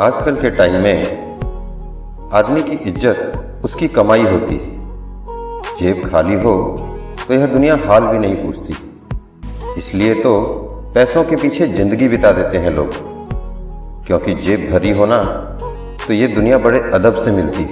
आजकल के टाइम में आदमी की इज़्ज़त, उसकी कमाई होती जेब खाली हो तो यह दुनिया हाल भी नहीं पूछती। इसलिए तो पैसों के पीछे ज़िंदगी बिता देते हैं लोग। क्योंकि जेब भरी होना तो ये दुनिया बड़े अदब से मिलती